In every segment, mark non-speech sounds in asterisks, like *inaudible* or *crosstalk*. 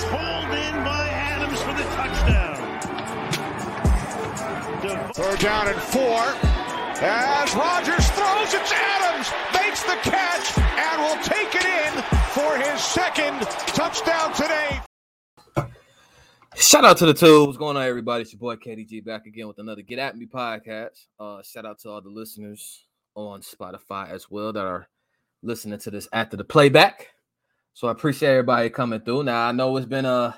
It's pulled in by Adams for the touchdown. Dev- Third down and four. As Rodgers throws, it's Adams makes the catch and will take it in for his second touchdown today. Shout out to the two. What's going on, everybody? It's your boy KDG back again with another Get At Me podcast. Uh, shout out to all the listeners on Spotify as well that are listening to this after the playback. So I appreciate everybody coming through. Now I know it's been a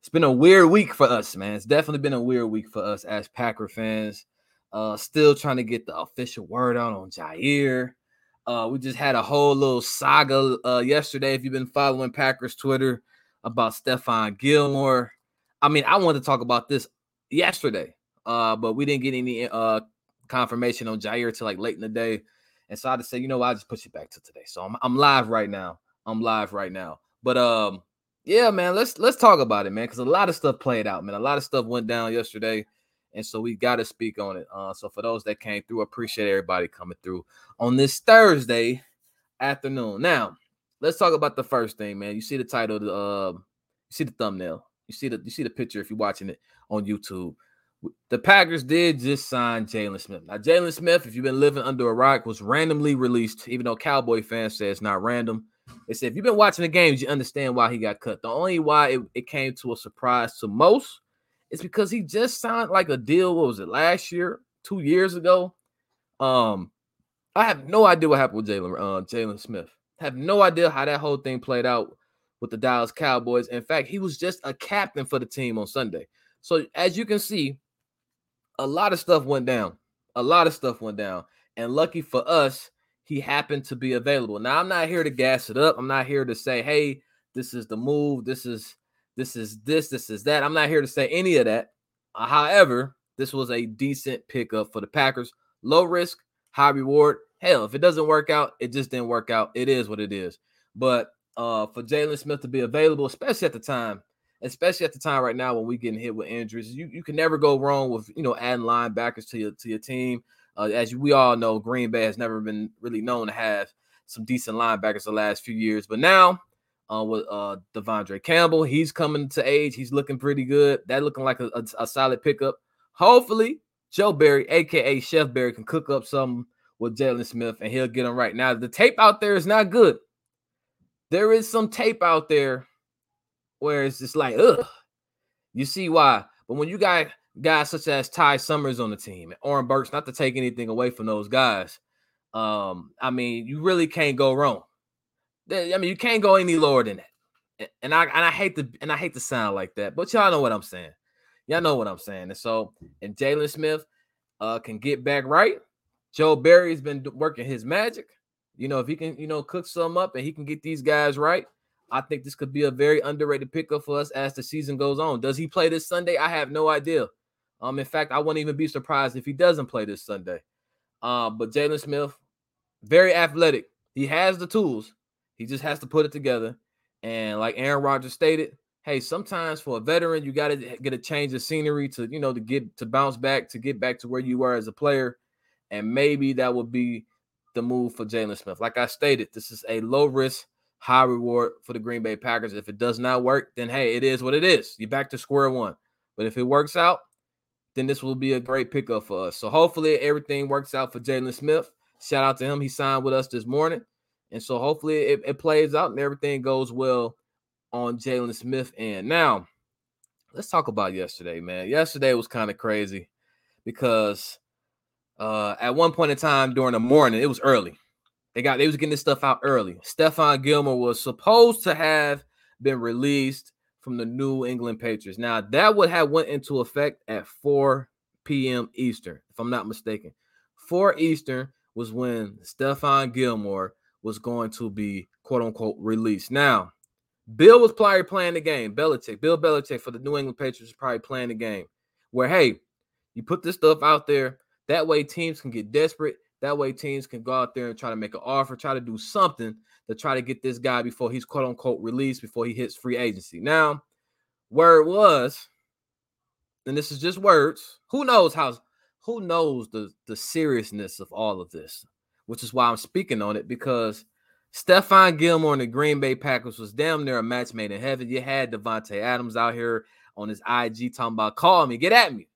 it's been a weird week for us, man. It's definitely been a weird week for us as Packer fans. Uh, still trying to get the official word out on Jaire. Uh, we just had a whole little saga uh, yesterday. If you've been following Packers Twitter about Stephon Gilmore, I mean, I wanted to talk about this yesterday, uh, but we didn't get any uh confirmation on Jaire till like late in the day, and so I just said, you know, what, I'll just push it back to today. So I'm I'm live right now. I'm live right now. But um, yeah, man, let's let's talk about it, man, because a lot of stuff played out, man. A lot of stuff went down yesterday, and so we got to speak on it. Uh, so for those that came through, appreciate everybody coming through on this Thursday afternoon. Now, let's talk about the first thing, man. You see the title, the uh, you see the thumbnail, you see the you see the picture if you're watching it on YouTube. The Packers did just sign Jaylon Smith. Now, Jaylon Smith, if you've been living under a rock, was randomly released, even though Cowboy fans say it's not random. They said if you've been watching the games, you understand why he got cut. The only why it, it came to a surprise to most is because he just signed like a deal. What was it last year, two years ago? Um, I have no idea what happened with Jaylon uh, Jaylon Smith. have no idea how that whole thing played out with the Dallas Cowboys. In fact, he was just a captain for the team on Sunday. So as you can see, a lot of stuff went down. A lot of stuff went down. And lucky for us, he happened to be available. Now, I'm not here to gas it up. I'm not here to say, hey, this is the move. This is this is this, this is that. I'm not here to say any of that. Uh, however, this was a decent pickup for the Packers. Low risk, high reward. Hell, if it doesn't work out, it just didn't work out. It is what it is. But uh, for Jaylon Smith to be available, especially at the time, especially at the time right now when we getting hit with injuries, you, you can never go wrong with you know adding linebackers to your to your team. Uh, as we all know, Green Bay has never been really known to have some decent linebackers the last few years, but now uh, with uh, De'Vondre Campbell, he's coming to age. He's looking pretty good. That looking like a, a, a solid pickup. Hopefully, Joe Barry, aka Chef Barry, can cook up something with Jaylon Smith and he'll get him right. Now, the tape out there is not good. There is some tape out there where it's just like, ugh. You see why. But when you got guys such as Ty Summers on the team and Oren Burks, not to take anything away from those guys, um, I mean, you really can't go wrong. I mean, you can't go any lower than that. And I and I hate to and I hate to sound like that, but y'all know what I'm saying. Y'all know what I'm saying. And so, and Jaylon Smith uh can get back right. Joe Barry's been working his magic. You know, if he can, you know, cook some up and he can get these guys right, I think this could be a very underrated pickup for us as the season goes on. Does he play this Sunday? I have no idea. Um, in fact, I wouldn't even be surprised if he doesn't play this Sunday. Um, but Jaylon Smith, very athletic. He has the tools. He just has to put it together. And like Aaron Rodgers stated, hey, sometimes for a veteran, you got to get a change of scenery to, you know, to get to bounce back, to get back to where you were as a player. And maybe that would be the move for Jaylon Smith. Like I stated, this is a low risk, high reward for the Green Bay Packers. If it does not work, then hey, it is what it is. You're back to square one. But if it works out, then this will be a great pickup for us. So hopefully everything works out for Jaylon Smith. Shout out to him. He signed with us this morning. And so hopefully it, it plays out and everything goes well on Jaylon Smith. And now let's talk about yesterday, man. Yesterday was kind of crazy because uh at one point in time during the morning, it was early. They got they was getting this stuff out early. Stephon Gilmore was supposed to have been released from the New England Patriots. Now that would have went into effect at 4 p.m. Eastern, if I'm not mistaken. 4 Eastern was when Stephon Gilmore was going to be quote unquote released. Now, Bill was probably playing the game. Belichick, Bill Belichick for the New England Patriots was probably playing the game where, hey, you put this stuff out there. That way teams can get desperate. That way teams can go out there and try to make an offer, try to do something to try to get this guy before he's quote unquote released, before he hits free agency. Now, it was, and this is just words, who knows how who knows the the seriousness of all of this, which is why I'm speaking on it because Stephon Gilmore and the Green Bay Packers was damn near a match made in heaven. You had Davante Adams out here on his IG talking about call me, get at me.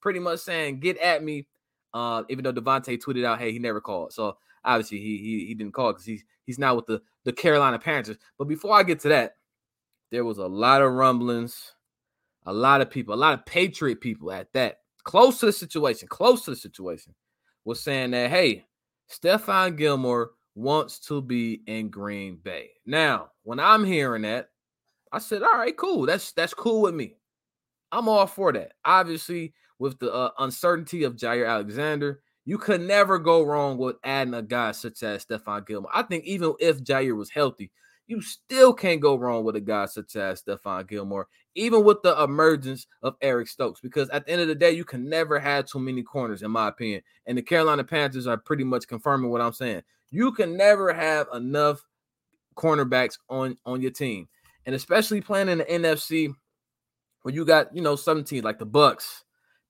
Pretty much saying get at me. Uh, even though Davante tweeted out, hey, he never called. So obviously he he, he didn't call because he's he's now with the, the Carolina Panthers. But before I get to that, there was a lot of rumblings, a lot of people, a lot of Patriot people at that, close to the situation, close to the situation, was saying that, hey, Stephon Gilmore wants to be in Green Bay. Now, when I'm hearing that, I said, all right, cool. That's that's cool with me. I'm all for that. Obviously, with the uh, uncertainty of Jaire Alexander, you could never go wrong with adding a guy such as Stephon Gilmore. I think even if Jaire was healthy, you still can't go wrong with a guy such as Stephon Gilmore, even with the emergence of Eric Stokes, because at the end of the day, you can never have too many corners, in my opinion. And the Carolina Panthers are pretty much confirming what I'm saying. You can never have enough cornerbacks on, on your team. And especially playing in the NFC where you got, you know, some teams like the Bucs,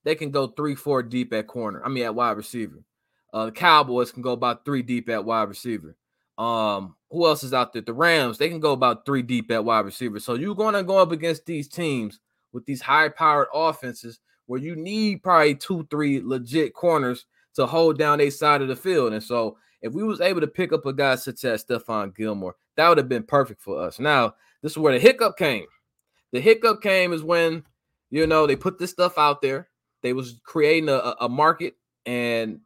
they can go three, four deep at corner. I mean, at wide receiver. Uh, the Cowboys can go about three deep at wide receiver. Um, who else is out there? The Rams, they can go about three deep at wide receiver. So you're going to go up against these teams with these high powered offenses where you need probably two, three legit corners to hold down a side of the field. And so if we was able to pick up a guy such as Stephon Gilmore, that would have been perfect for us. Now, this is where the hiccup came. The hiccup came is when, you know, they put this stuff out there. They was creating a, a market and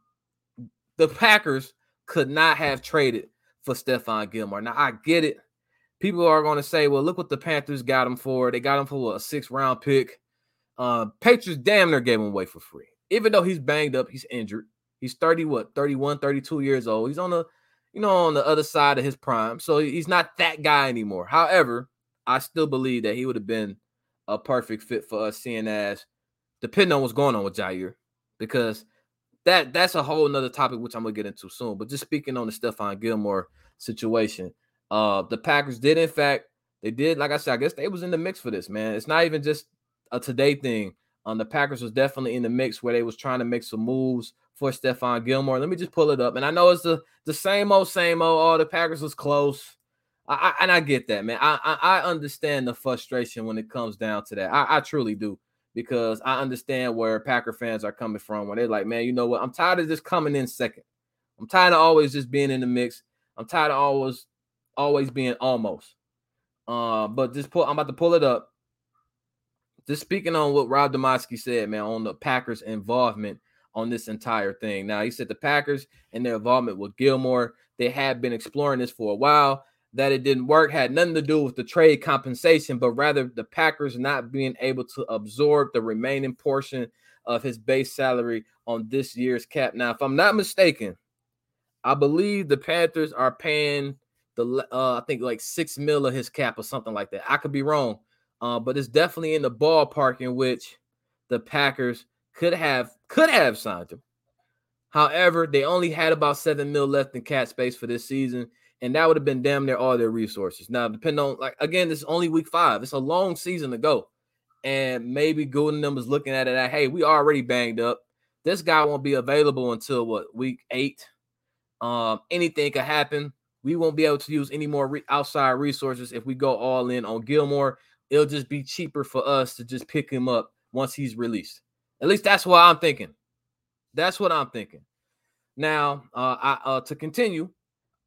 the Packers could not have traded for Stephon Gilmore. Now I get it. People are going to say, well, look what the Panthers got him for. They got him for a six round pick. Uh, Patriots damn near gave him away for free. Even though he's banged up, he's injured. He's 30, what, 31, 32 years old. He's on the, you know, on the other side of his prime. So he's not that guy anymore. However, I still believe that he would have been a perfect fit for us, seeing as depending on what's going on with Jaire, because that that's a whole nother topic which I'm gonna get into soon. But just speaking on the Stephon Gilmore situation, uh, the Packers did in fact they did like I said, I guess they was in the mix for this man. It's not even just a today thing. Um, the Packers was definitely in the mix where they was trying to make some moves for Stephon Gilmore. Let me just pull it up, and I know it's the the same old same old. Oh, the Packers was close. I, I, and I get that, man. I, I, I understand the frustration when it comes down to that. I, I truly do because I understand where Packer fans are coming from when they're like, man, you know what? I'm tired of just coming in second. I'm tired of always just being in the mix. I'm tired of always always being almost. Uh, but just pull, I'm about to pull it up. Just speaking on what Rob Demovsky said, man, on the Packers' involvement on this entire thing. Now he said the Packers and their involvement with Gilmore, they had been exploring this for a while that it didn't work had nothing to do with the trade compensation, but rather the Packers not being able to absorb the remaining portion of his base salary on this year's cap. Now, if I'm not mistaken, I believe the Panthers are paying the uh, I think like six mil of his cap or something like that. I could be wrong, uh, but it's definitely in the ballpark in which the Packers could have could have signed him. However, they only had about seven mil left in cap space for this season, and that would have been damn near all their resources. Now, depending on like again, this is only week five. It's a long season to go, and maybe Golden them is looking at it at hey, we already banged up. This guy won't be available until what week eight. Um, anything could happen. We won't be able to use any more re- outside resources if we go all in on Gilmore. It'll just be cheaper for us to just pick him up once he's released. At least that's what I'm thinking. That's what I'm thinking. Now, uh, I, uh, to continue,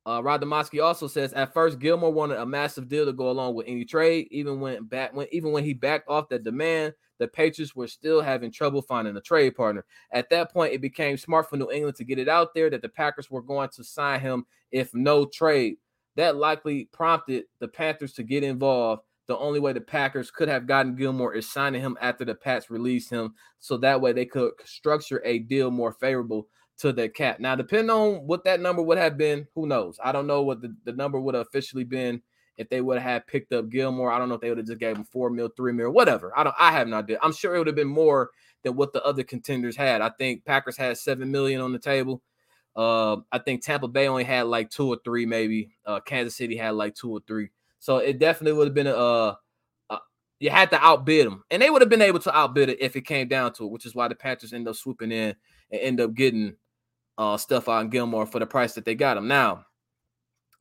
uh, Rob Demovsky also says at first Gilmore wanted a massive deal to go along with any trade. Even when back when even when he backed off that demand, the Patriots were still having trouble finding a trade partner. At that point, it became smart for New England to get it out there that the Packers were going to sign him if no trade. That likely prompted the Panthers to get involved. The only way the Packers could have gotten Gilmore is signing him after the Pats released him, so that way they could structure a deal more favorable to the cap. Now, depending on what that number would have been, who knows? I don't know what the, the number would have officially been if they would have picked up Gilmore. I don't know if they would have just gave him four mil, three mil, whatever. I don't I have no idea. I'm sure it would have been more than what the other contenders had. I think Packers had seven million on the table. Uh, I think Tampa Bay only had like two or three, maybe. Uh, Kansas City had like two or three. So it definitely would have been a, a you had to outbid them, and they would have been able to outbid it if it came down to it, which is why the Panthers end up swooping in and end up getting uh, Stephon Gilmore for the price that they got him. Now,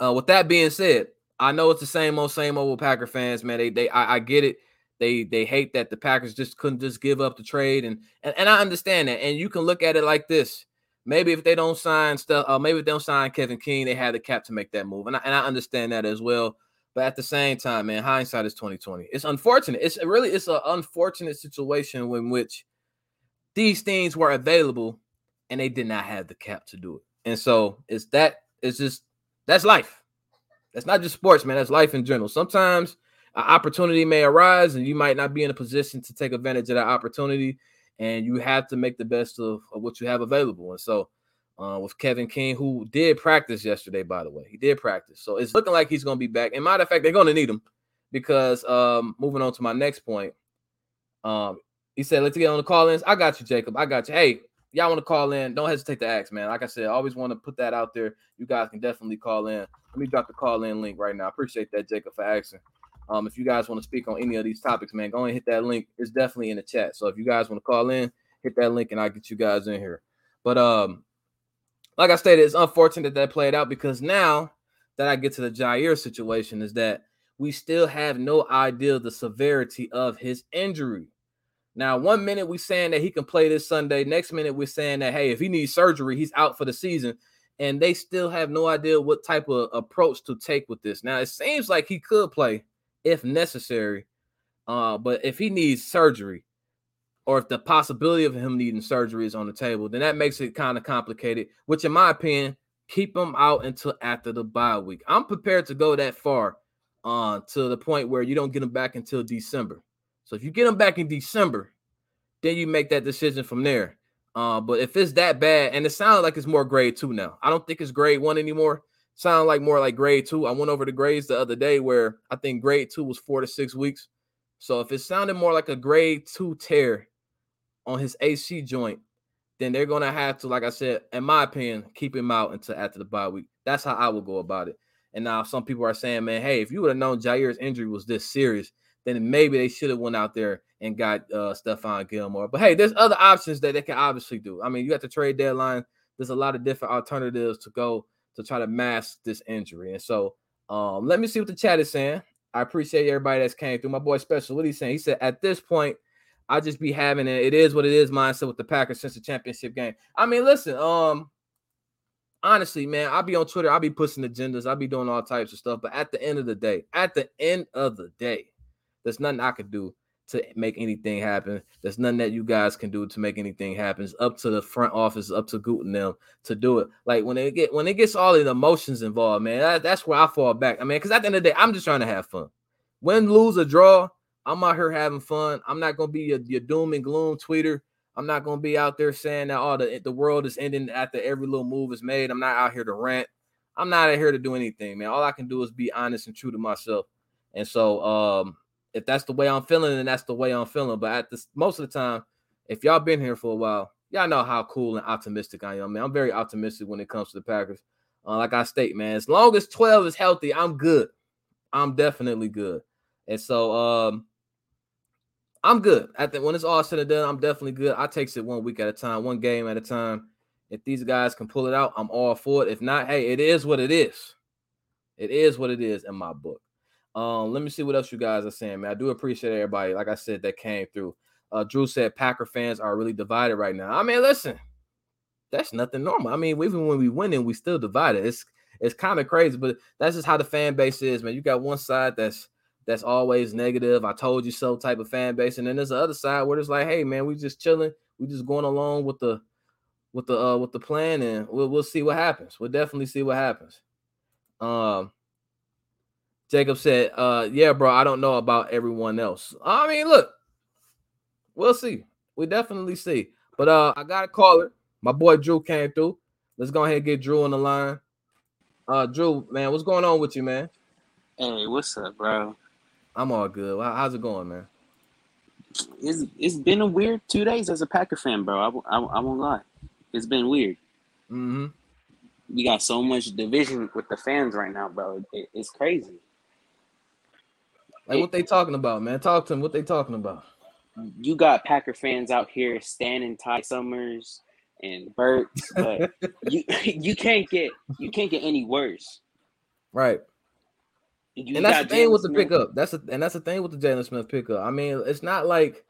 uh, with that being said, I know it's the same old, same old Packer fans, man. They, they, I, I get it. They, they hate that the Packers just couldn't just give up the trade, and, and, and I understand that. And you can look at it like this: maybe if they don't sign stuff, uh, maybe if they don't sign Kevin King, they had the cap to make that move, and I, and I understand that as well. But at the same time, man, hindsight is twenty twenty. It's unfortunate. It's really it's an unfortunate situation in which these things were available and they did not have the cap to do it. And so it's that it's just that's life. That's not just sports, man. That's life in general. Sometimes an opportunity may arise and you might not be in a position to take advantage of that opportunity. And you have to make the best of, of what you have available. And so uh, with Kevin King, who did practice yesterday, by the way, he did practice. So it's looking like he's going to be back. And matter of fact, they're going to need him because um, moving on to my next point, um, he said, let's get on the call ins. I got you, Jacob. I got you. Hey, y'all want to call in, don't hesitate to ask, man. Like I said, I always want to put that out there. You guys can definitely call in. Let me drop the call in link right now. I appreciate that, Jacob, for asking. Um, if you guys want to speak on any of these topics, man, go and hit that link. It's definitely in the chat. So if you guys want to call in, hit that link and I'll get you guys in here. But um, like I stated, it's unfortunate that, that played out because now that I get to the Jaire situation, is that we still have no idea the severity of his injury. Now, one minute we're saying that he can play this Sunday. Next minute we're saying that hey, if he needs surgery, he's out for the season. And they still have no idea what type of approach to take with this. Now, it seems like he could play if necessary. Uh, but if he needs surgery, or if the possibility of him needing surgery is on the table, then that makes it kind of complicated. Which, in my opinion, keep him out until after the bye week. I'm prepared to go that far, uh, to the point where you don't get him back until December. So if you get him back in December, then you make that decision from there. Uh, but if it's that bad, and it sounds like it's more grade two now, I don't think it's grade one anymore. Sound like more like grade two. I went over the grades the other day where I think grade two was four to six weeks. So if it sounded more like a grade two tear on his AC joint, then they're gonna have to, like I said, in my opinion, keep him out until after the bye week. That's how I would go about it. And now some people are saying, man, hey, if you would have known Jaire's injury was this serious, then maybe they should have went out there and got uh Stephon Gilmore. But hey, there's other options that they can obviously do. I mean, you got the trade deadline. There's a lot of different alternatives to go to try to mask this injury. And so um let me see what the chat is saying. I appreciate everybody that's came through. My boy Special, what he's saying? He said at this point, I just be having it. It is what it is mindset with the Packers since the championship game. I mean, listen, um, honestly, man, I'll be on Twitter, I'll be pushing agendas, I'll be doing all types of stuff. But at the end of the day, at the end of the day, there's nothing I could do to make anything happen. There's nothing that you guys can do to make anything happen. It's up to the front office, up to Gute them to do it. Like when they get when it gets all the emotions involved, man, that, that's where I fall back. I mean, because at the end of the day, I'm just trying to have fun. Win, lose, or draw, I'm out here having fun. I'm not gonna be your, your doom and gloom tweeter. I'm not gonna be out there saying that all oh, the the world is ending after every little move is made. I'm not out here to rant. I'm not out here to do anything, man. All I can do is be honest and true to myself. And so, um, if that's the way I'm feeling, then that's the way I'm feeling. But at this most of the time, if y'all been here for a while, y'all know how cool and optimistic I am, man. I'm very optimistic when it comes to the Packers. Uh, like I state, man, as long as 12 is healthy, I'm good. I'm definitely good. And so um I'm good. I think when it's all said and done, I'm definitely good. I takes it one week at a time, one game at a time. If these guys can pull it out, I'm all for it. If not, hey, it is what it is. It is what it is in my book. Um, let me see what else you guys are saying, man. I do appreciate everybody, like I said, that came through. Uh, Drew said Packer fans are really divided right now. I mean, listen, that's nothing normal. I mean, even when we winning, we still divided. It's it's kind of crazy, but that's just how the fan base is, man. You got one side that's that's always negative. I told you so type of fan base, and then there's the other side where it's like, hey, man, we just chilling, we just going along with the with the uh with the plan, and we'll we'll see what happens. We'll definitely see what happens. Um, Jacob said, uh, yeah, bro, I don't know about everyone else. I mean, look, we'll see. We definitely see. But uh, I got a caller. My boy Drew came through. Let's go ahead and get Drew on the line. Uh, Drew, man, what's going on with you, man? Hey, what's up, bro? I'm all good. How's it going, man? It's it's been a weird two days as a Packer fan, bro. I, I, I won't lie. It's been weird. Mm-hmm. We got so much division with the fans right now, bro. It, it's crazy. Like what they talking about, man? Talk to them. What they talking about? You got Packer fans out here standing Ty Summers and Burks, but *laughs* you *laughs* you can't get you can't get any worse. Right. You and that's the thing with the Smith. pickup. That's the, and that's the thing with the Jaylon Smith pickup. I mean, it's not like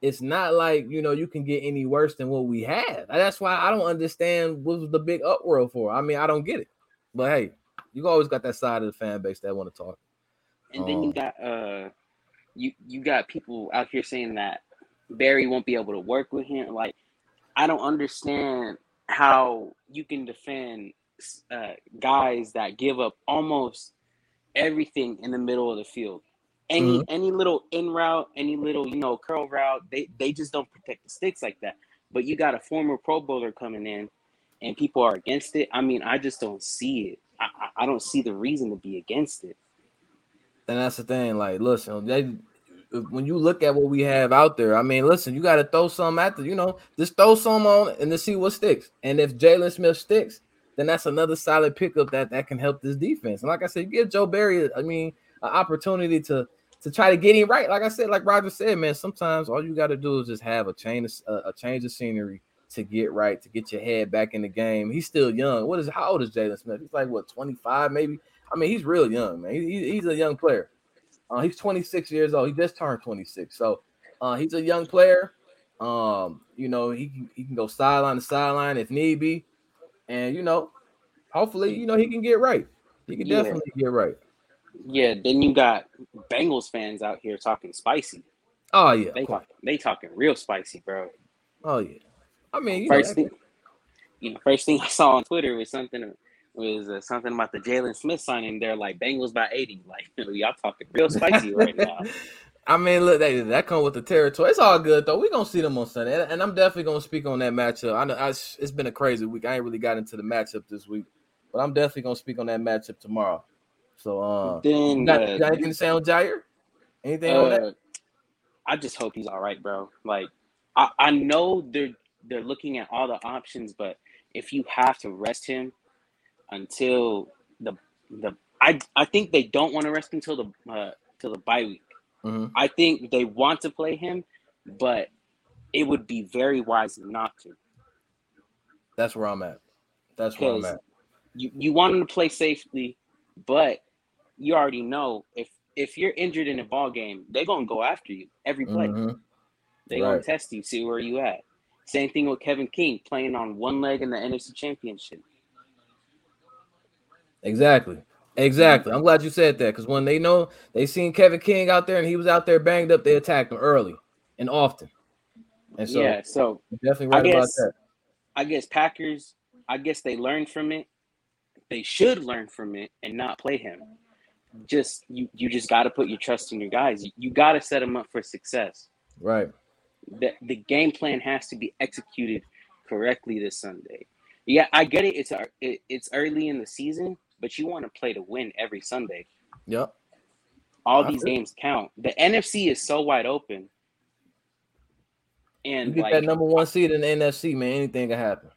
it's not like you know you can get any worse than what we have. That's why I don't understand what was the big uproar for. I mean, I don't get it. But hey, you always got that side of the fan base that want to talk. And then you Um, got uh you you got people out here saying that Barry won't be able to work with him. Like I don't understand how you can defend uh, guys that give up almost everything in the middle of the field. Any Mhm. any little in route, any little you know curl route, they they just don't protect the sticks like that. But you got a former Pro Bowler coming in, and people are against it. I mean, I just don't see it. I I don't see the reason to be against it. And that's the thing. Like, listen, they, when you look at what we have out there, I mean, listen, you got to throw some at the, you know, just throw some on and to see what sticks. And if Jaylon Smith sticks, then that's another solid pickup that that can help this defense. And like I said, give Joe Barry, I mean, an opportunity to to try to get him right. Like I said, like Roger said, man, sometimes all you got to do is just have a change, of, a, change of scenery to get right, to get your head back in the game. He's still young. What is how old is Jaylon Smith? He's like what 25, maybe. I mean, he's real young, man. He, he- he's a young player. Uh, he's 26 years old. He just turned 26. So uh, he's a young player. Um, you know, he can he can go sideline to sideline if need be. And you know, hopefully, you know, he can get right. He can Yeah. definitely get right. Yeah, then you got Bengals fans out here talking spicy. Oh yeah. They of talk, they talking real spicy, bro. Oh yeah. I mean, you know, First thing, you know, first thing I saw on Twitter was something was uh, something about the Jaylon Smith signing. They're like Bengals by eighty. Like *laughs* y'all talking real spicy right now. *laughs* I mean, look, that that come with the territory. It's all good though. We're gonna see them on Sunday, and, I'm definitely gonna speak on that matchup. I know I, it's been a crazy week. I ain't really got into the matchup this week, but I'm definitely gonna speak on that matchup tomorrow. So, uh, then you got, uh, you got anything to say on Jaire? Anything on that? uh, I just hope he's all right, bro. Like I, I know they're they're looking at all the options, but if you have to rest him until the the I I think they don't want to rest until the uh, till the bye week. Mhm. I think they want to play him, but it would be very wise not to. That's where I'm at. That's where I'm at. you, you want him to play safely, but you already know if if you're injured in a ball game, they're gonna go after you every play. Mhm. They're gonna test you, see where you at. Same thing with Kevin King playing on one leg in the NFC Championship. Exactly. Mm. Exactly. I'm glad you said that because when they know they seen Kevin King out there and he was out there banged up, they attacked him early and often. And so yeah, so definitely I right about guess- that. I guess Packers, I guess they learned from it. They should learn from it and not play him. Just you, you just got to put your trust in your guys. You, you got to set them up for success. Right. The the game plan has to be executed correctly this Sunday. Yeah, I get it. It's it, it's early in the season, but you want to play to win every Sunday. Yep. All these games count. The NFC is so wide open, You and get like that number one seed in the NFC, man. Anything can happen.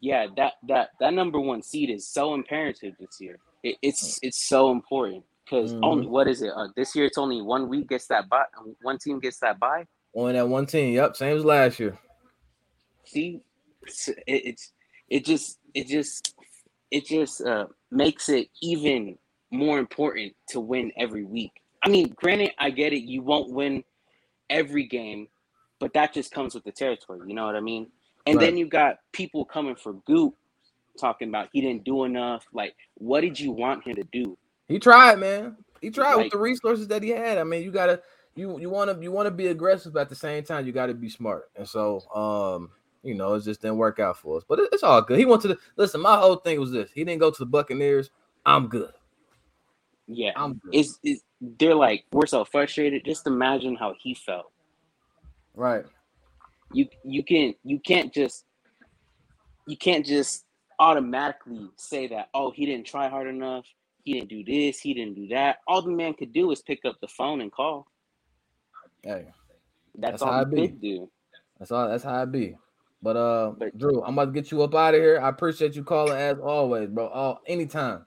yeah, that that that number one seed is so imperative this year. It, it's it's so important because Mhm. only what is it? Uh, this year it's only one week gets that bye. One team gets that bye. Only that one team. Yep. Same as last year. See, it's it, it's it just it just it just uh, makes it even more important to win every week. I mean, granted, I get it. You won't win every game, but that just comes with the territory. You know what I mean? And Right. then you got people coming for Gute talking about he didn't do enough. Like, what did you want him to do? He tried, man. He tried with the resources that he had. I mean, you gotta you you want to you want to be aggressive but at the same time. You got to be smart. And so, um, you know, it just didn't work out for us. But it- it's all good. He went to the listen. My whole thing was this: he didn't go to the Buccaneers. I'm good. Yeah, I'm good. it's, it's they're like we're so frustrated. Just imagine how he felt. right. you you can you can't just you can't just automatically say that oh he didn't try hard enough he didn't do this he didn't do that all the man could do is pick up the phone and call Hey, that's, That's how all it he be. do that's all. That's how I be. But uh, Drew, I'm about to get you up out of here. I appreciate you calling as always, bro. All anytime,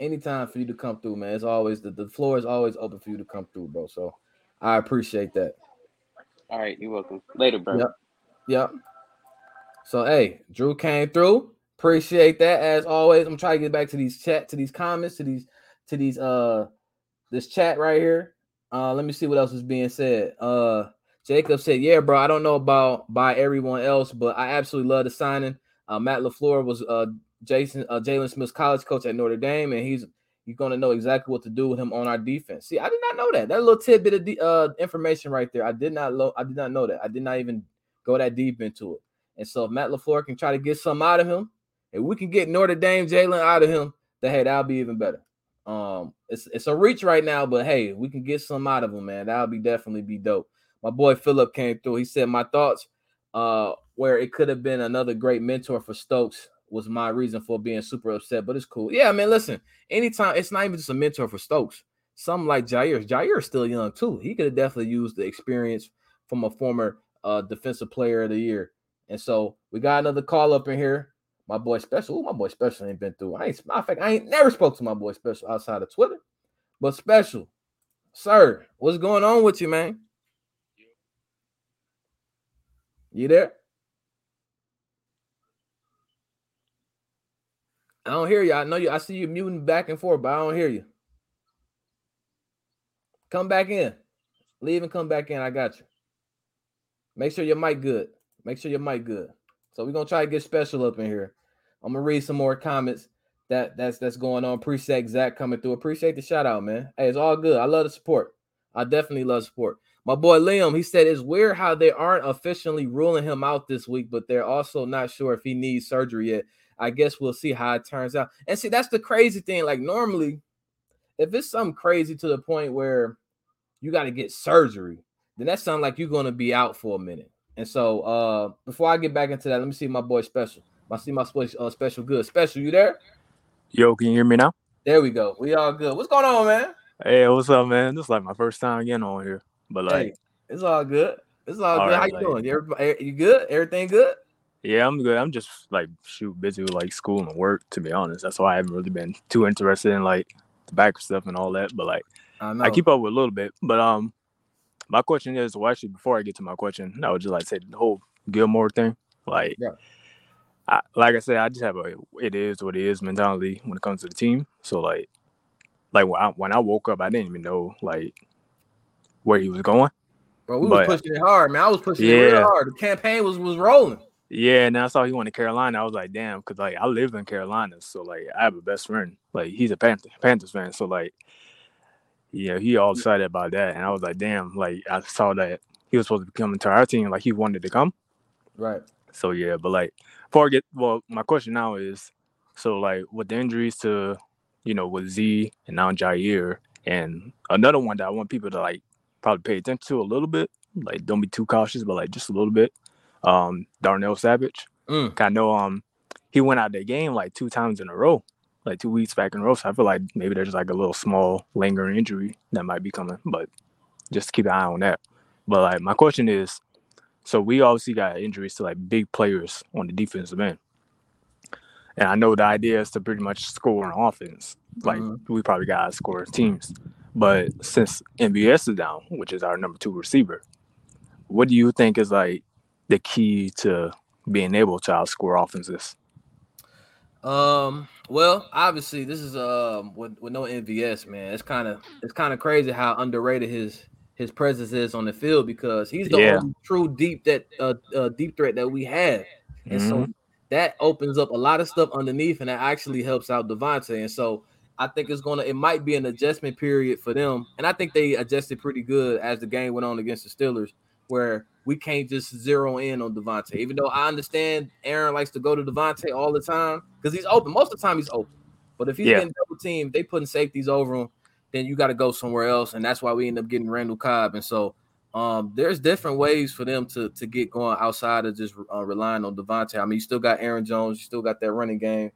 anytime for you to come through, man. It's always the, the floor is always open for you to come through, bro. So I appreciate that. all right you're welcome later bro Yep. Yep. So hey, Drew came through. Appreciate that as always. I'm trying to get back to these chat, to these comments, to these to these uh this chat right here. Uh, let me see what else is being said. Uh, Jacob said, "Yeah, bro, I don't know about by everyone else, but I absolutely love the signing. Uh, Matt LaFleur was uh Jason uh, Jaylon Smith's college coach at Notre Dame, and he's he's going to know exactly what to do with him on our defense. See, I did not know that. That little tidbit of uh, information right there. I did not lo- I did not know that. I did not even go that deep into it. And so if Matt LaFleur can try to get some out of him, if we can get Notre Dame Jaylon out of him, then hey, that'll be even better. Um, it's it's a reach right now, but hey, we can get some out of him, man. That'll be definitely be dope. My boy Philip came through. He said my thoughts, uh, where it could have been another great mentor for Stokes was my reason for being super upset, but it's cool. Yeah, I mean, Listen, anytime it's not even just a mentor for Stokes. Something like Jair. Jaire is still young too. He could have definitely used the experience from a former uh, defensive player of the year. And so we got another call up in here. My boy Special. Ooh, my boy Special ain't been through. I ain't matter of fact, I ain't never spoke to my boy Special outside of Twitter. But Special, sir, what's going on with you, man? You there? I don't hear you. I know you. I see you muting back and forth, but I don't hear you. Come back in. Leave and come back in. I got you. Make sure your mic good. Make sure your mic good. So we're gonna try to get special up in here. I'm gonna read some more comments that that's that's going on. Appreciate Zach coming through. Appreciate the shout out, man. Hey, it's all good. I love the support. I definitely love support. My boy Liam, he said it's weird how they aren't officially ruling him out this week, but they're also not sure if he needs surgery yet. I guess we'll see how it turns out. And see, that's the crazy thing. Like normally, if it's something crazy to the point where you got to get surgery, then that sounds like you're gonna be out for a minute. And so, uh, before I get back into that, let me see my boy Special. I see my special, uh, special good. Special, you there? Yo, can you hear me now? There we go. We all good. What's going on, man? Hey, what's up, man? This is like my first time getting on here, but like, hey, it's all good. It's all, All good. right, How you like- doing? You, everybody- you good? Everything good? yeah, I'm good. I'm just like shoot busy with like school and work. To be honest, that's why I haven't really been too interested in like the back stuff and all that. But like, I know. I keep up with a little bit. But um, my question is, well, actually, before I get to my question, I would just like say the whole Gilmore thing. Like, Yeah. I, like I said, I just have a it is what it is mentality when it comes to the team. So like, like when I, when I woke up, I didn't even know like where he was going. Bro, we but- was pushing it hard, man. I was pushing it real hard. The campaign was was rolling. Yeah, and I saw he went to Carolina. I was like, damn, because like I live in Carolina, so like I have a best friend. Like he's a Panther, Panthers fan, so like, yeah, he all excited about that, and I was like, damn, like I saw that he was supposed to be coming to our team, like he wanted to come. Right. So yeah, but like before I get well, my question now is, so like with the injuries to, you know, with Z and now Jaire, and another one that I want people to like probably pay attention to a little bit, like don't be too cautious, but like just a little bit. Um, Darnell Savage. Mm. I know um he went out the game like two times in a row, like two weeks back in a row. So I feel like maybe there's like a little small lingering injury that might be coming, but just keep an eye on that. But like my question is, so we obviously got injuries to like big players on the defensive end. And I know the idea is to pretty much score on offense. Like Mhm. we probably got to score teams. But since MVS is down, which is our number two receiver, what do you think is like the key to being able to outscore offenses? Um. Well, obviously, this is um with, with no MVS, man. It's kind of it's kind of crazy how underrated his his presence is on the field because he's the Yeah. only true deep that uh, uh deep threat that we have, and so Mhm. that opens up a lot of stuff underneath, and that actually helps out Davante. And so I think it's gonna it might be an adjustment period for them, and I think they adjusted pretty good as the game went on against the Steelers, where we can't just zero in on Davante. Even though I understand Aaron likes to go to Davante all the time because he's open. Most of the time he's open, but if he's Yeah. getting double teamed, they putting safeties over him, then you got to go somewhere else, and that's why we end up getting Randall Cobb. And so um, there's different ways for them to to get going outside of just uh, relying on Davante. I mean, you still got Aaron Jones, you still got that running game.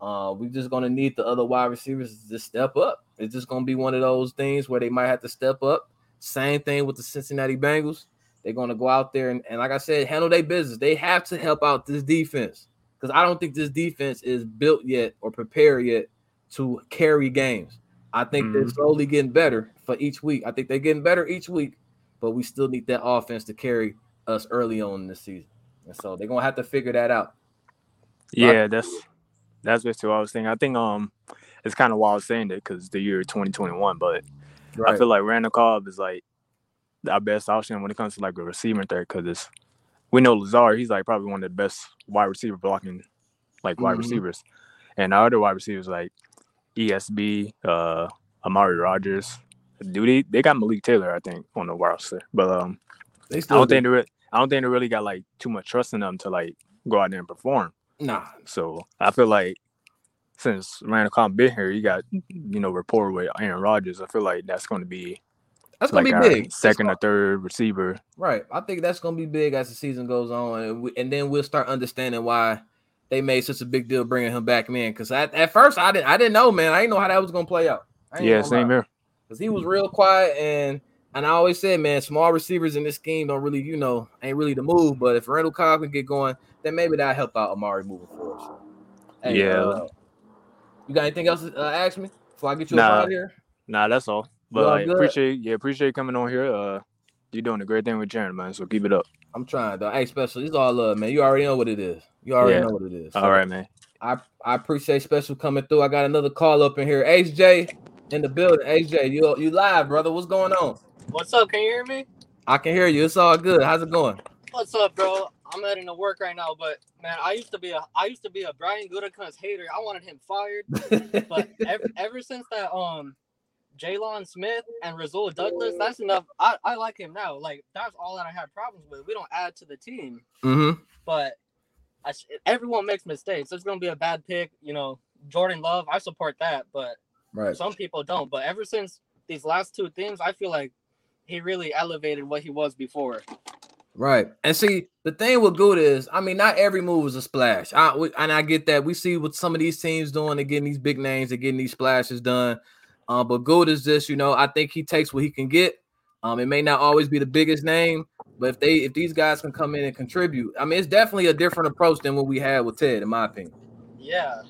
Uh, we're just gonna need the other wide receivers to step up. It's just gonna be one of those things where they might have to step up. Same thing with the Cincinnati Bengals. They're gonna go out there and, and like I said, handle their business. They have to help out this defense because I don't think this defense is built yet or prepared yet to carry games. I think they're Mhm. slowly getting better for each week. I think they're getting better each week, but we still need that offense to carry us early on in the season. And so they're gonna have to figure that out. Yeah, that's that's basically what I was thinking. I think um it's kind of wild saying it because the year 2021, but Right. I feel like Randall Cobb is like our best option when it comes to like a receiver third because it's we know Lazard, he's like probably one of the best wide receiver blocking like wide Mhm. receivers. And our other wide receivers like ESB, uh Amari Rodgers. Do they they got Malik Taylor, I think, on the roster. But um they I still don't do. think they re- I don't think they really got like too much trust in them to like go out there and perform. Nah. So I feel like since Randall Cobb been here, you got you know rapport with Aaron Rodgers. I feel like that's going to be That's gonna be big. Second or third receiver. Right. I think that's gonna be big as the season goes on, and, we, and then we'll start understanding why they made such a big deal bringing him back, man. Because at, at first I didn't I didn't know, man. I didn't know how that was gonna play out. Yeah, same here. Because he was real quiet, and and I always said, man, small receivers in this scheme don't really, you know, ain't really the move. But if Randall Cobb can get going, then maybe that'll help out Amari moving forward. So, hey, Yeah. uh, you got anything else to uh, ask me before I get you Nah. out here? Nah, that's all. But all like, appreciate yeah, appreciate you coming on here. Uh, you're doing a great thing with Jaren, man. So keep it up. I'm trying though. Hey, special. It's all love, man. You already know what it is. You already Yeah. know what it is. All So, right, man. I I appreciate special coming through. I got another call up in here. HJ in the building. HJ, you you live, brother. What's going on? What's up? Can you hear me? I can hear you. It's all good. How's it going? What's up, bro? I'm heading to work right now, but man, I used to be a I used to be a Brian Gutekunst hater. I wanted him fired, *laughs* but ever, ever since that um Jaylon Smith and Rasul Douglas, that's enough. I, I like him now. Like that's all that I had problems with. We don't add to the team, mm-hmm. but I, everyone makes mistakes. There's gonna be a bad pick, you know. Jordan Love, I support that, but Right. some people don't. But ever since these last two things, I feel like he really elevated what he was before. Right. And see, the thing with Gute is, I mean, not every move is a splash. I we, and I get that. We see what some of these teams doing, they're getting these big names, they're getting these splashes done. Um, but Gute is just, you know, I think he takes what he can get. Um, it may not always be the biggest name, but if they if these guys can come in and contribute, I mean, it's definitely a different approach than what we had with Ted, in my opinion. Yeah.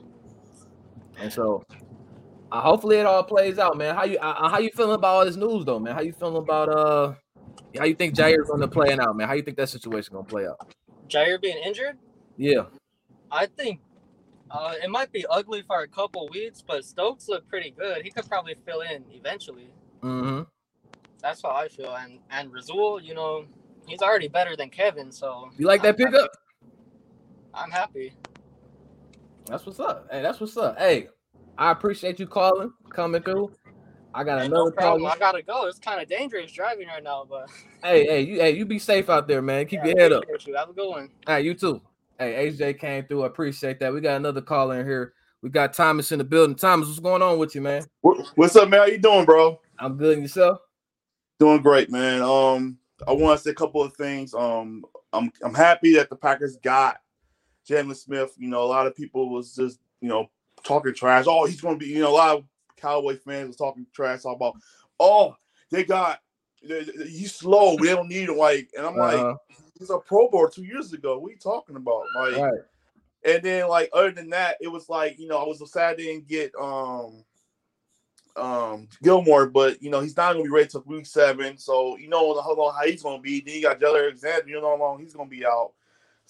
And so, uh, hopefully, it all plays out, man. How you uh, how you feeling about all this news, though, man? How you feeling about uh, how you think Jaire's gonna play out, man? How you think that situation gonna play out? Jair being injured, Yeah. I think uh, it might be ugly for a couple weeks, but Stokes looked pretty good. He could probably fill in eventually. Mm-hmm. That's how I feel. And and Rasul, you know, he's already better than Kevin, so You like that pickup? I'm happy. That's what's up. Hey, that's what's up. Hey, I appreciate you calling, coming through. I got Hey, another no call. I gotta go. It's kind of dangerous driving right now, but *laughs* Hey, hey, you hey, you be safe out there, man. Keep yeah, your head up. appreciate You. Have a good one. Hey, you too. Hey, AJ came through. I appreciate that. We got another caller in here. We got Thomas in the building. Thomas, what's going on with you, man? What's up, man? How you doing, bro? I'm good. And yourself? Doing great, man. Um, I want to say a couple of things. Um, I'm I'm happy that the Packers got Jaylon Smith. You know, a lot of people was just you know talking trash. Oh, he's going to be. You know, a lot of Cowboy fans was talking trash talking about. Oh, they got they- they- he's slow. We don't need him. Like, and I'm like, Uh-huh. he's a Pro Bowl two years ago. What are you talking about? Like, Right. and then like other than that, it was like you know I was sad they didn't get um um Gilmore, but you know he's not gonna be ready till week seven. So you know how long how he's gonna be. Then you got Jalen Alexander, you know how long he's gonna be out.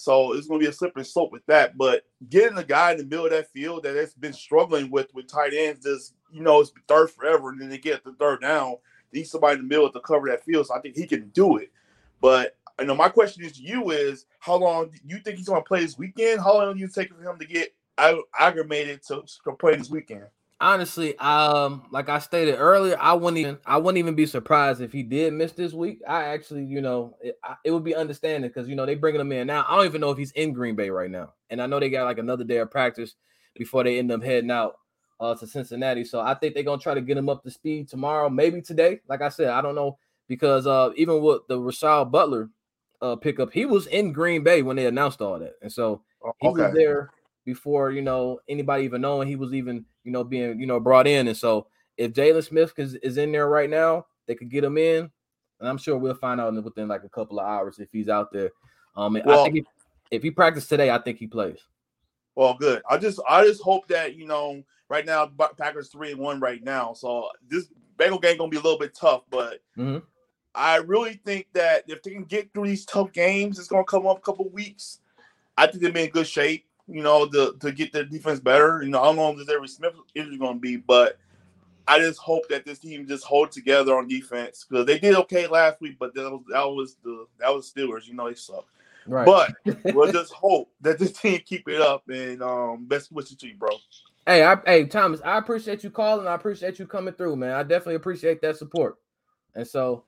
So it's gonna be a slippery slope with that. But getting a guy in the middle of that field that has been struggling with with tight ends, just you know it's third forever, and then they get the third down. Need somebody in the middle to cover that field. So I think he can do it. But you know, my question is to you is how long do you think he's gonna play this weekend? How long do you take for him to get ag- aggravated to, to play this weekend? Honestly, um, like I stated earlier, I wouldn't even I wouldn't even be surprised if he did miss this week. I actually, you know, it, I, it would be understanding because you know they bringing him in now. I don't even know if he's in Green Bay right now, and I know they got like another day of practice before they end up heading out uh, to Cincinnati. So I think they're gonna try to get him up to speed tomorrow, maybe today. Like I said, I don't know because uh, even with the Rashad Butler uh, pickup, he was in Green Bay when they announced all that, and so he was there before you know anybody even knowing he was even you know being you know brought in. And so if Jaylon Smith is, is in there right now, they could get him in, and I'm sure we'll find out within like a couple of hours if he's out there. Um, and I Well- think if, if he practiced today, I think he plays. Well, good. I just I just hope that you know right now Packers three and one right now. So this Bengal game gonna be a little bit tough, but Mhm. I really think that if they can get through these tough games, it's gonna come up a couple weeks. I think they'll be in good shape. You know, to to get their defense better. You know, I don't know if every Smith is going to be, but I just hope that this team just hold together on defense because they did okay last week, but that was that was the that was Steelers. You know, they suck. Right. But *laughs* we'll just hope that this team keep it up and um best wishes to you, bro. Hey, I, hey, Thomas, I appreciate you calling. I appreciate you coming through, man. I definitely appreciate that support. And so,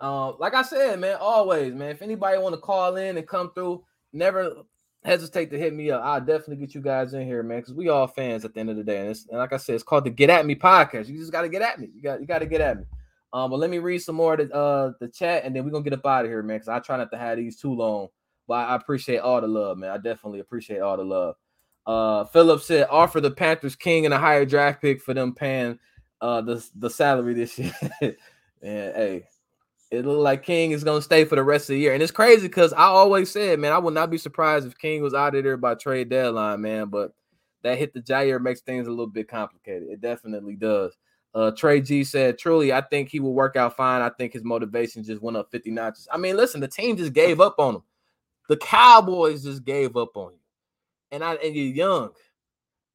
um, like I said, man, always, man. If anybody want to call in and come through, never hesitate to hit me up. I'll definitely get you guys in here, man, because we all fans at the end of the day. And, and, like I said, it's called the Get At Me podcast. You just got to get at me. You got you got to get at me. Um, but let me read some more of the uh the chat, and then we're gonna get up out of here, man. Because I try not to have these too long. But I appreciate all the love, man. I definitely appreciate all the love. Uh, said, offer the Panthers king and a higher draft pick for them paying uh the the salary this *laughs* year. and hey, it looked like King is gonna stay for the rest of the year. And it's crazy because I always said, man, I would not be surprised if King was out of there by trade deadline, man. But that hit the Jaire makes things a little bit complicated. It definitely does. Uh, Trey G said, truly, I think he will work out fine. I think his motivation just went up 50 notches. I mean, listen, the team just gave up on him. The Cowboys just gave up on you. And I and you're young.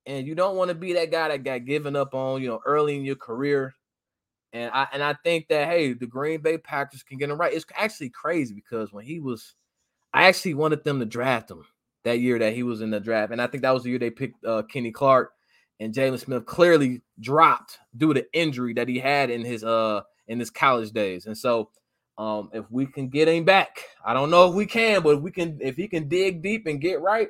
And you don't want to be that guy that got given up on, you know, early in your career. And I and I think that hey, the Green Bay Packers can get him right. It's actually crazy because when he was, I actually wanted them to draft him that year that he was in the draft, and I think that was the year they picked uh, Kenny Clark and Jaylon Smith. Clearly dropped due to injury that he had in his uh in his college days, and so um if we can get him back, I don't know if we can, but if we can, if he can dig deep and get right.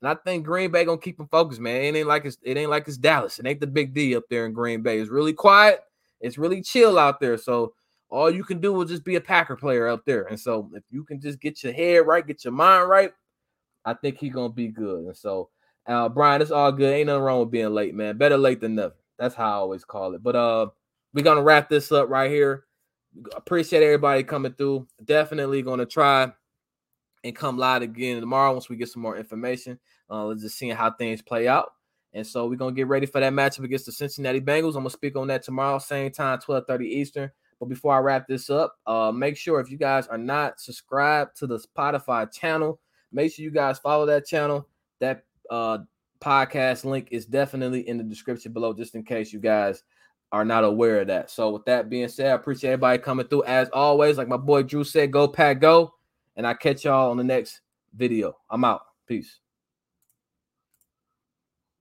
And I think Green Bay gonna keep him focused, man. It ain't like it's it ain't like it's Dallas. It ain't the big D up there in Green Bay. It's really quiet it's really chill out there. So all you can do is just be a Packer player out there. And so if you can just get your head right, get your mind right, I think he's gonna be good. And so uh Brian, it's all good. Ain't nothing wrong with being late, man. Better late than never. That's how I always call it. But uh we're gonna wrap this up right here. Appreciate everybody coming through. Definitely gonna try and come live again tomorrow once we get some more information. Uh, let's just see how things play out. And so we're gonna get ready for that matchup against the Cincinnati Bengals. I'm gonna speak on that tomorrow, same time, 12:30 Eastern. But before I wrap this up, uh, make sure if you guys are not subscribed to the Spotify channel, make sure you guys follow that channel. That uh, podcast link is definitely in the description below, just in case you guys are not aware of that. So with that being said, I appreciate everybody coming through. As always, like my boy Drew said, go pack go. And I catch y'all on the next video. I'm out. Peace.